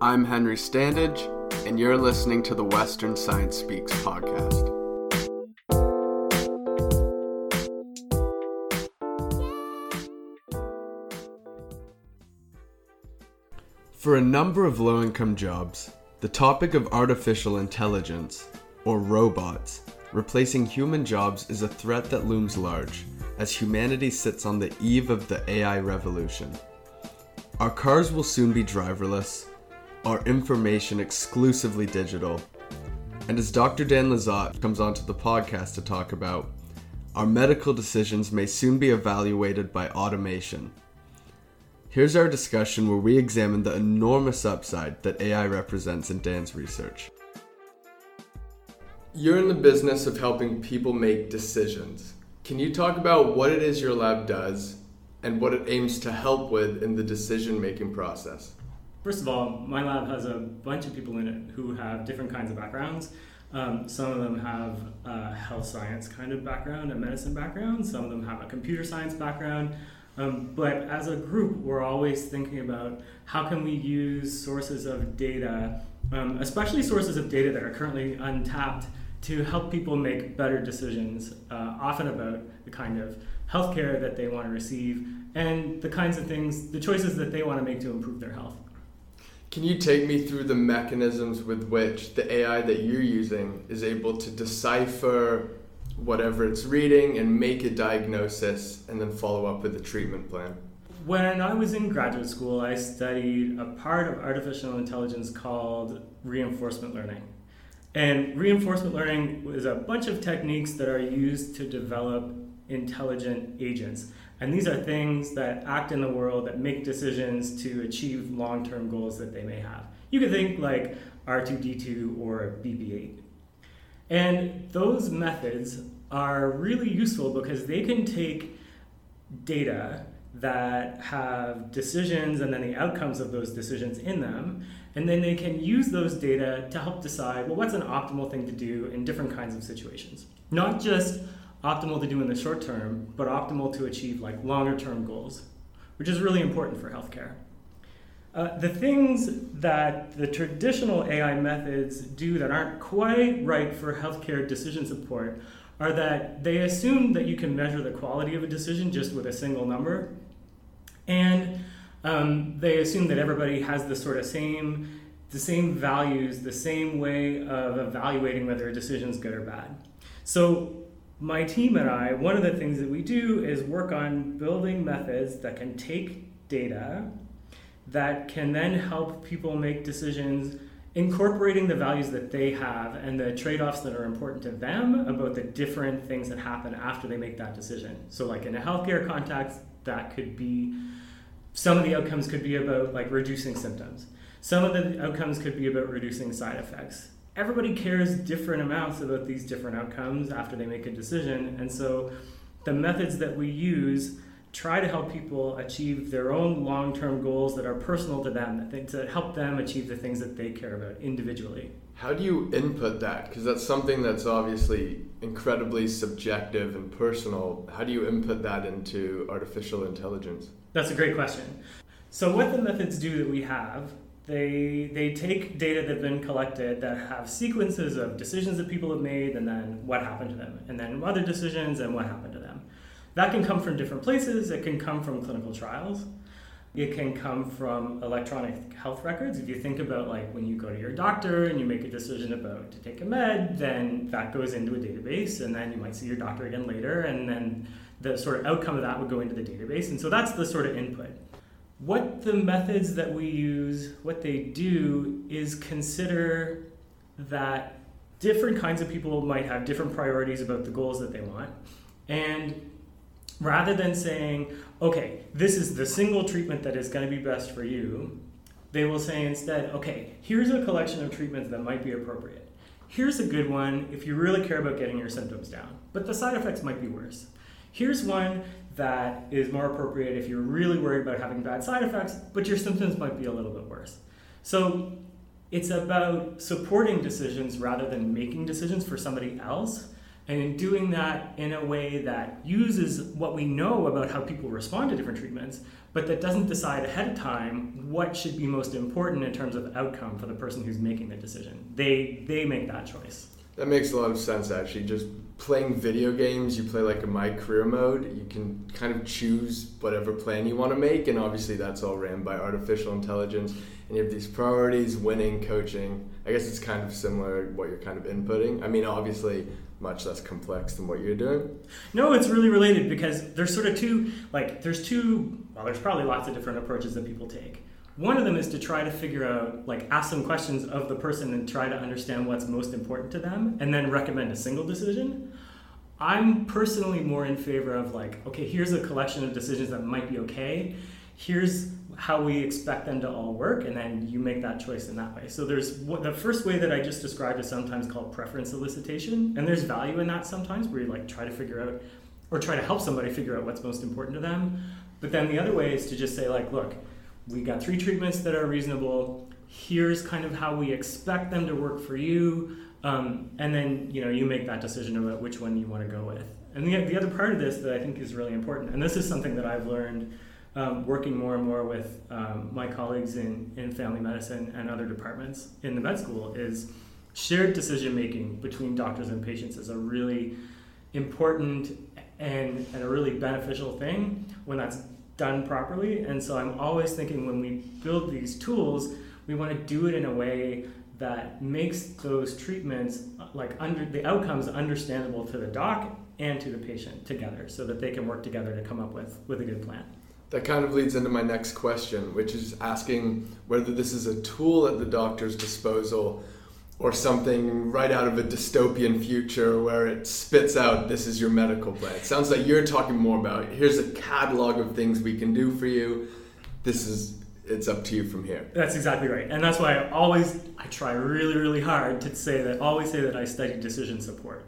I'm Henry Standage, and you're listening to the Western Science Speaks podcast. For a number of low income jobs, the topic of artificial intelligence, or robots, replacing human jobs is a threat that looms large as humanity sits on the eve of the AI revolution. Our cars will soon be driverless, our information exclusively digital, and as Dr. Dan Lizotte comes onto the podcast to talk about, our medical decisions may soon be evaluated by automation. Here's our discussion where we examine the enormous upside that AI represents in Dan's research. You're in the business of helping people make decisions. Can you talk about what it is your lab does and what it aims to help with in the decision making process? First of all, my lab has a bunch of people in it who have different kinds of backgrounds. Um, some of them have a health science kind of background, a medicine background. Some of them have a computer science background. Um, but as a group, we're always thinking about how can we use sources of data, um, especially sources of data that are currently untapped, to help people make better decisions, uh, often about the kind of healthcare that they want to receive and the kinds of things, the choices that they want to make to improve their health. Can you take me through the mechanisms with which the AI that you're using is able to decipher whatever it's reading and make a diagnosis and then follow up with a treatment plan? When I was in graduate school, I studied a part of artificial intelligence called reinforcement learning. And reinforcement learning is a bunch of techniques that are used to develop intelligent agents. And these are things that act in the world that make decisions to achieve long term goals that they may have. You could think like R2D2 or BB 8. And those methods are really useful because they can take data that have decisions and then the outcomes of those decisions in them and then they can use those data to help decide well, what's an optimal thing to do in different kinds of situations. Not just optimal to do in the short term, but optimal to achieve like longer term goals, which is really important for healthcare. Uh, the things that the traditional AI methods do that aren't quite right for healthcare decision support are that they assume that you can measure the quality of a decision just with a single number. And um, they assume that everybody has the sort of same the same values, the same way of evaluating whether a decision is good or bad. So my team and I, one of the things that we do is work on building methods that can take data that can then help people make decisions incorporating the values that they have and the trade-offs that are important to them about the different things that happen after they make that decision. So like in a healthcare context, that could be some of the outcomes could be about like reducing symptoms. Some of the outcomes could be about reducing side effects. Everybody cares different amounts about these different outcomes after they make a decision, and so the methods that we use try to help people achieve their own long-term goals that are personal to them, to help them achieve the things that they care about individually. How do you input that? Because that's something that's obviously incredibly subjective and personal. How do you input that into artificial intelligence? That's a great question. So, what the methods do that we have, they, they take data that have been collected that have sequences of decisions that people have made and then what happened to them, and then other decisions and what happened to them. That can come from different places, it can come from clinical trials. It can come from electronic health records. If you think about like when you go to your doctor and you make a decision about to take a med, then that goes into a database, and then you might see your doctor again later, and then the sort of outcome of that would go into the database. And so that's the sort of input. What the methods that we use, what they do is consider that different kinds of people might have different priorities about the goals that they want. And rather than saying, okay, this is the single treatment that is going to be best for you, they will say instead, okay, here's a collection of treatments that might be appropriate. Here's a good one if you really care about getting your symptoms down, but the side effects might be worse. Here's one that is more appropriate if you're really worried about having bad side effects, but your symptoms might be a little bit worse. So it's about supporting decisions rather than making decisions for somebody else And in doing that in a way that uses what we know about how people respond to different treatments, but that doesn't decide ahead of time what should be most important in terms of outcome for the person who's making the decision. They they make that choice. That makes a lot of sense actually. Just playing video games, you play like a my career mode, you can kind of choose whatever plan you want to make and obviously that's all ran by artificial intelligence and you have these priorities, winning, coaching. I guess it's kind of similar what you're kind of inputting. I mean obviously much less complex than what you're doing. No, it's really related because there's sort of two like there's two well there's probably lots of different approaches that people take. One of them is to try to figure out, like, ask some questions of the person and try to understand what's most important to them, and then recommend a single decision. I'm personally more in favor of, like, okay, here's a collection of decisions that might be okay. Here's how we expect them to all work, and then you make that choice in that way. So there's the first way that I just described is sometimes called preference solicitation, and there's value in that sometimes where you like try to figure out or try to help somebody figure out what's most important to them. But then the other way is to just say like, look, we got three treatments that are reasonable. Here's kind of how we expect them to work for you, um, and then you know you make that decision about which one you want to go with. And the, the other part of this that I think is really important, and this is something that I've learned um, working more and more with um, my colleagues in, in family medicine and other departments in the med school, is shared decision making between doctors and patients is a really important and, and a really beneficial thing when that's done properly. And so I'm always thinking when we build these tools, we want to do it in a way that makes those treatments like under the outcomes understandable to the doc and to the patient together so that they can work together to come up with with a good plan. That kind of leads into my next question, which is asking whether this is a tool at the doctor's disposal or something right out of a dystopian future where it spits out this is your medical plan. It sounds like you're talking more about here's a catalog of things we can do for you. This is it's up to you from here. That's exactly right. And that's why I always I try really really hard to say that always say that I study decision support.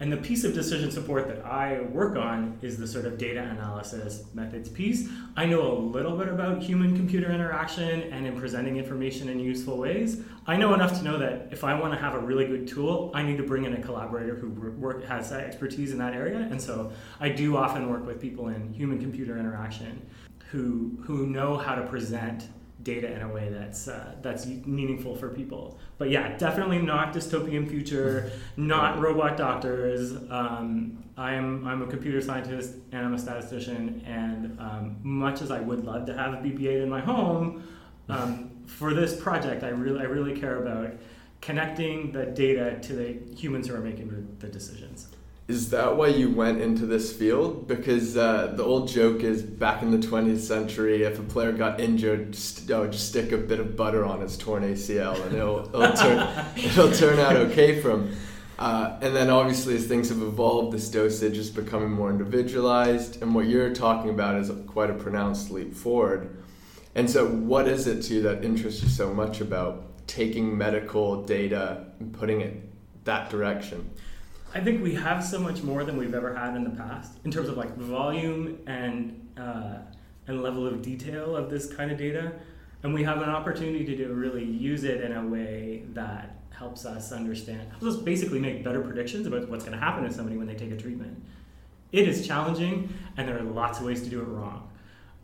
And the piece of decision support that I work on is the sort of data analysis methods piece. I know a little bit about human computer interaction and in presenting information in useful ways. I know enough to know that if I want to have a really good tool, I need to bring in a collaborator who work, has that expertise in that area. And so I do often work with people in human computer interaction who, who know how to present data in a way that's uh, that's meaningful for people. But yeah, definitely not dystopian future, not robot doctors. Um, I'm I'm a computer scientist and I'm a statistician, and um, much as I would love to have a BB-8 in my home, um, for this project, I really I really care about connecting the data to the humans who are making the, the decisions. Is that why you went into this field? Because uh, the old joke is back in the 20th century, if a player got injured, just, oh, just stick a bit of butter on his torn ACL and it'll, it'll, turn, it'll turn out okay for him. Uh, and then obviously, as things have evolved, this dosage is becoming more individualized. And what you're talking about is quite a pronounced leap forward. And so, what is it to you that interests you so much about taking medical data and putting it that direction? I think we have so much more than we've ever had in the past in terms of like volume and uh, and level of detail of this kind of data, and we have an opportunity to really use it in a way that helps us understand, helps us basically make better predictions about what's going to happen to somebody when they take a treatment. It is challenging, and there are lots of ways to do it wrong,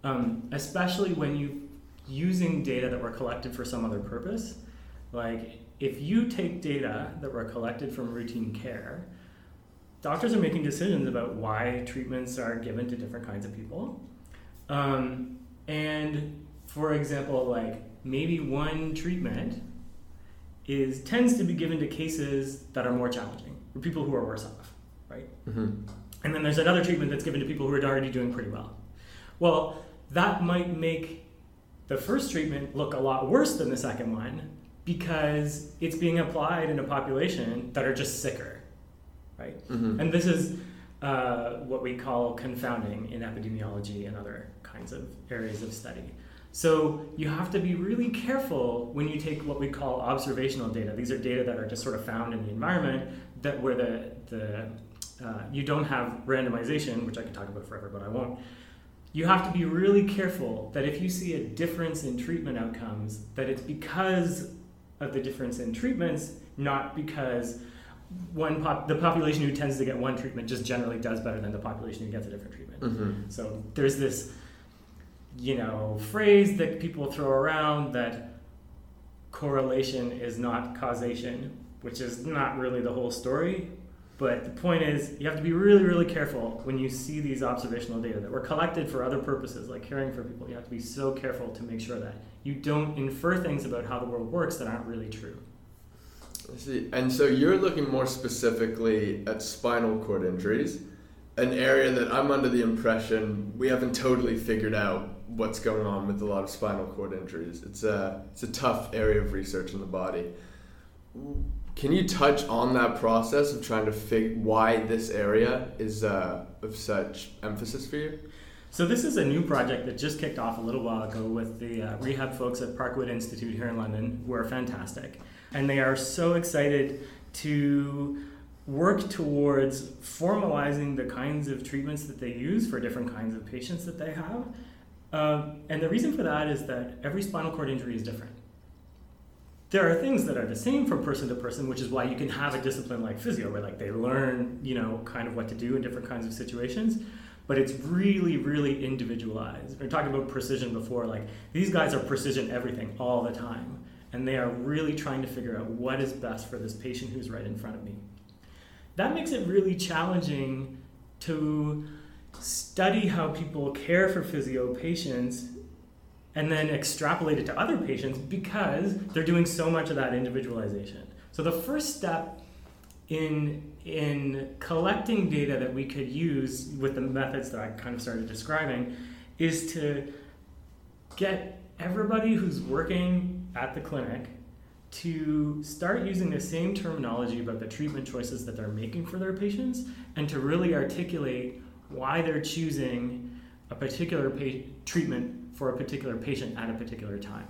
um, especially when you using data that were collected for some other purpose, like if you take data that were collected from routine care doctors are making decisions about why treatments are given to different kinds of people. Um, and for example, like maybe one treatment is tends to be given to cases that are more challenging for people who are worse off, right? Mm-hmm. And then there's another treatment that's given to people who are already doing pretty well. Well, that might make the first treatment look a lot worse than the second one because it's being applied in a population that are just sicker right? Mm-hmm. And this is uh, what we call confounding in epidemiology and other kinds of areas of study. So you have to be really careful when you take what we call observational data. These are data that are just sort of found in the environment that where the, the uh, you don't have randomization, which I could talk about forever, but I won't. You have to be really careful that if you see a difference in treatment outcomes, that it's because of the difference in treatments, not because one pop, the population who tends to get one treatment just generally does better than the population who gets a different treatment. Mm-hmm. So there's this, you know, phrase that people throw around that correlation is not causation, which is not really the whole story. But the point is, you have to be really, really careful when you see these observational data that were collected for other purposes, like caring for people. You have to be so careful to make sure that you don't infer things about how the world works that aren't really true. I see. And so you're looking more specifically at spinal cord injuries, an area that I'm under the impression we haven't totally figured out what's going on with a lot of spinal cord injuries. It's a it's a tough area of research in the body. Can you touch on that process of trying to figure why this area is uh, of such emphasis for you? So this is a new project that just kicked off a little while ago with the uh, rehab folks at Parkwood Institute here in London, who are fantastic, and they are so excited to work towards formalizing the kinds of treatments that they use for different kinds of patients that they have. Um, and the reason for that is that every spinal cord injury is different there are things that are the same from person to person, which is why you can have a discipline like physio, where like they learn, you know, kind of what to do in different kinds of situations. But it's really, really individualized. We are talking about precision before. Like these guys are precision everything all the time, and they are really trying to figure out what is best for this patient who's right in front of me. That makes it really challenging to study how people care for physio patients and then extrapolate it to other patients because they're doing so much of that individualization. So the first step in in collecting data that we could use with the methods that I kind of started describing is to get everybody who's working at the clinic to start using the same terminology about the treatment choices that they're making for their patients and to really articulate why they're choosing a particular pa- treatment for a particular patient at a particular time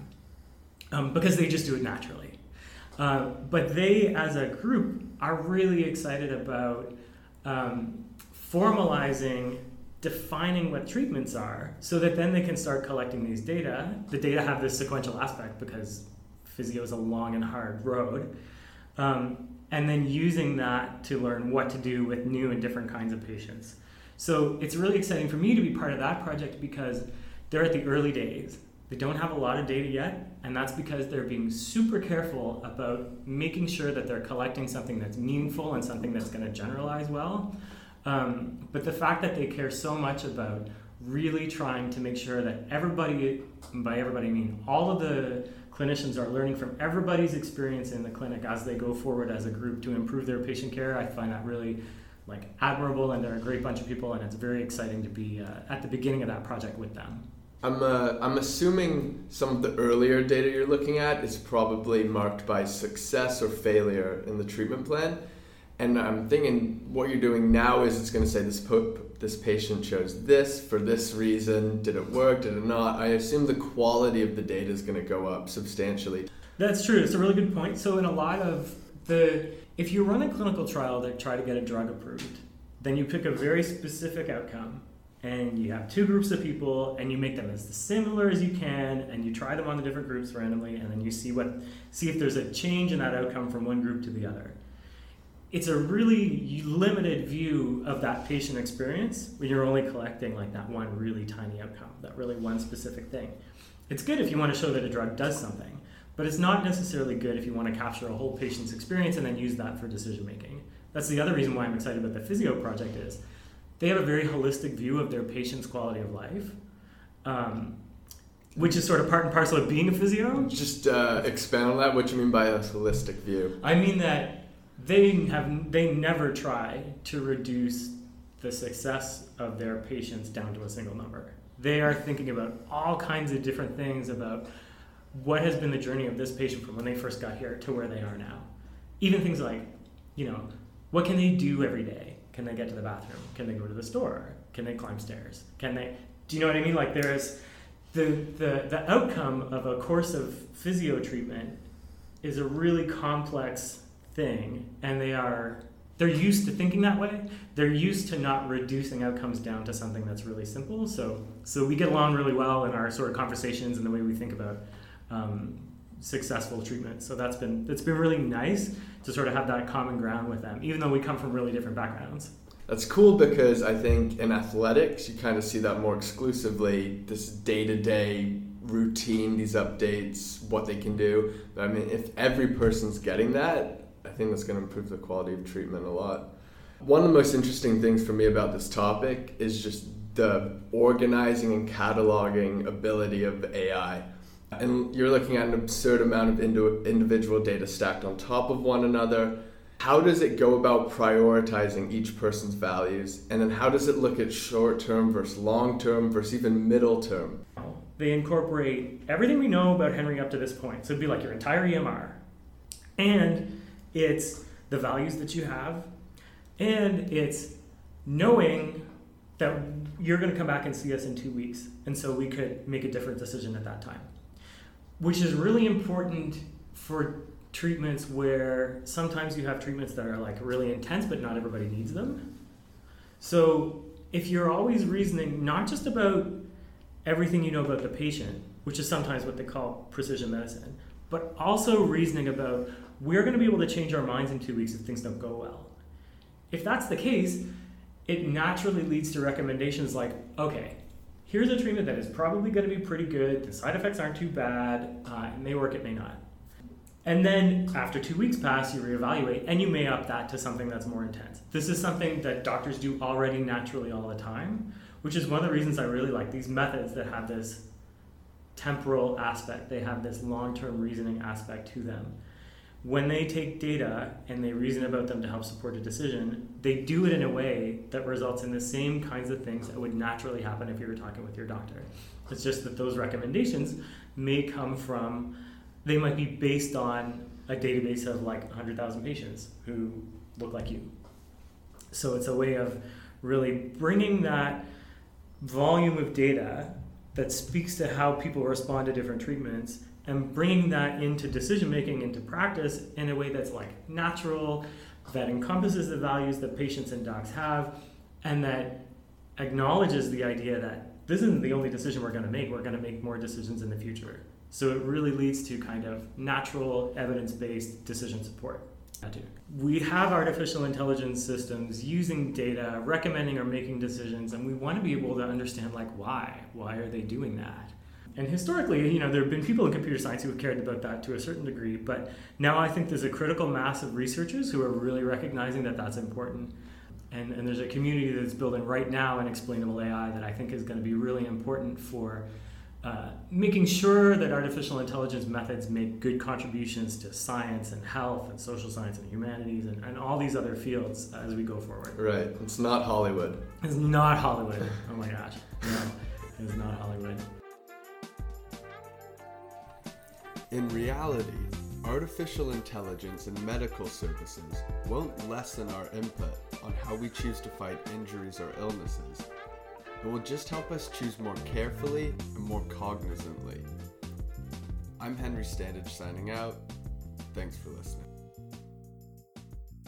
um, because they just do it naturally. Uh, but they, as a group, are really excited about um, formalizing, defining what treatments are, so that then they can start collecting these data. The data have this sequential aspect because physio is a long and hard road. Um, and then using that to learn what to do with new and different kinds of patients. So it's really exciting for me to be part of that project because they're at the early days. They don't have a lot of data yet, and that's because they're being super careful about making sure that they're collecting something that's meaningful and something that's going to generalize well. Um, but the fact that they care so much about really trying to make sure that everybody, by everybody I mean all of the clinicians are learning from everybody's experience in the clinic as they go forward as a group to improve their patient care, I find that really like admirable and they're a great bunch of people and it's very exciting to be uh, at the beginning of that project with them. I'm, uh, I'm assuming some of the earlier data you're looking at is probably marked by success or failure in the treatment plan. And I'm thinking what you're doing now is it's going to say this, po- this patient chose this for this reason. Did it work? Did it not? I assume the quality of the data is going to go up substantially. That's true. It's a really good point. So, in a lot of the, if you run a clinical trial to try to get a drug approved, then you pick a very specific outcome and you have two groups of people and you make them as similar as you can and you try them on the different groups randomly and then you see what see if there's a change in that outcome from one group to the other it's a really limited view of that patient experience when you're only collecting like that one really tiny outcome that really one specific thing it's good if you want to show that a drug does something but it's not necessarily good if you want to capture a whole patient's experience and then use that for decision making that's the other reason why i'm excited about the physio project is they have a very holistic view of their patient's quality of life, um, which is sort of part and parcel of being a physio. Just uh, expand on that. What you mean by a holistic view? I mean that they have they never try to reduce the success of their patients down to a single number. They are thinking about all kinds of different things about what has been the journey of this patient from when they first got here to where they are now. Even things like, you know, what can they do every day? Can they get to the bathroom? Can they go to the store? Can they climb stairs? Can they? Do you know what I mean? Like there's the the the outcome of a course of physio treatment is a really complex thing, and they are they're used to thinking that way. They're used to not reducing outcomes down to something that's really simple. So so we get along really well in our sort of conversations and the way we think about um, successful treatment So that's been it's been really nice to sort of have that common ground with them, even though we come from really different backgrounds. That's cool because I think in athletics you kind of see that more exclusively this day to day routine, these updates, what they can do. But I mean, if every person's getting that, I think that's going to improve the quality of treatment a lot. One of the most interesting things for me about this topic is just the organizing and cataloging ability of AI. And you're looking at an absurd amount of individual data stacked on top of one another. How does it go about prioritizing each person's values? And then how does it look at short term versus long term versus even middle term? They incorporate everything we know about Henry up to this point. So it'd be like your entire EMR. And it's the values that you have, and it's knowing that you're going to come back and see us in two weeks. And so we could make a different decision at that time, which is really important for treatments where sometimes you have treatments that are like really intense, but not everybody needs them. So if you're always reasoning not just about everything you know about the patient, which is sometimes what they call precision medicine, but also reasoning about we're going to be able to change our minds in two weeks if things don't go well. If that's the case, it naturally leads to recommendations like, okay, here's a treatment that is probably going to be pretty good, the side effects aren't too bad, uh, it may work, it may not. And then after two weeks pass, you reevaluate and you may up that to something that's more intense. This is something that doctors do already naturally all the time, which is one of the reasons I really like these methods that have this temporal aspect, they have this long term reasoning aspect to them when they take data and they reason about them to help support a decision, they do it in a way that results in the same kinds of things that would naturally happen if you were talking with your doctor. It's just that those recommendations may come from, they might be based on a database of like 100,000 patients who look like you. So it's a way of really bringing that volume of data that speaks to how people respond to different treatments and bringing that into decision making, into practice in a way that's like natural, that encompasses the values that patients and docs have, and that acknowledges the idea that this isn't the only decision we're going to make, we're going to make more decisions in the future. So it really leads to kind of natural, evidence based decision support. We have artificial intelligence systems using data, recommending or making decisions, and we want to be able to understand like why. Why are they doing that? And historically, you know, there have been people in computer science who have cared about that to a certain degree, but now I think there's a critical mass of researchers who are really recognizing that that's important. And, and there's a community that's building right now in explainable AI that I think is going to be really important for uh, making sure that artificial intelligence methods make good contributions to science and health and social science and humanities and, and all these other fields as we go forward. Right. It's not Hollywood. It's not Hollywood. Oh my gosh. No, it's not Hollywood. In reality, artificial intelligence in medical services won't lessen our input on how we choose to fight injuries or illnesses. It will just help us choose more carefully and more cognizantly. I'm Henry Standage signing out. Thanks for listening.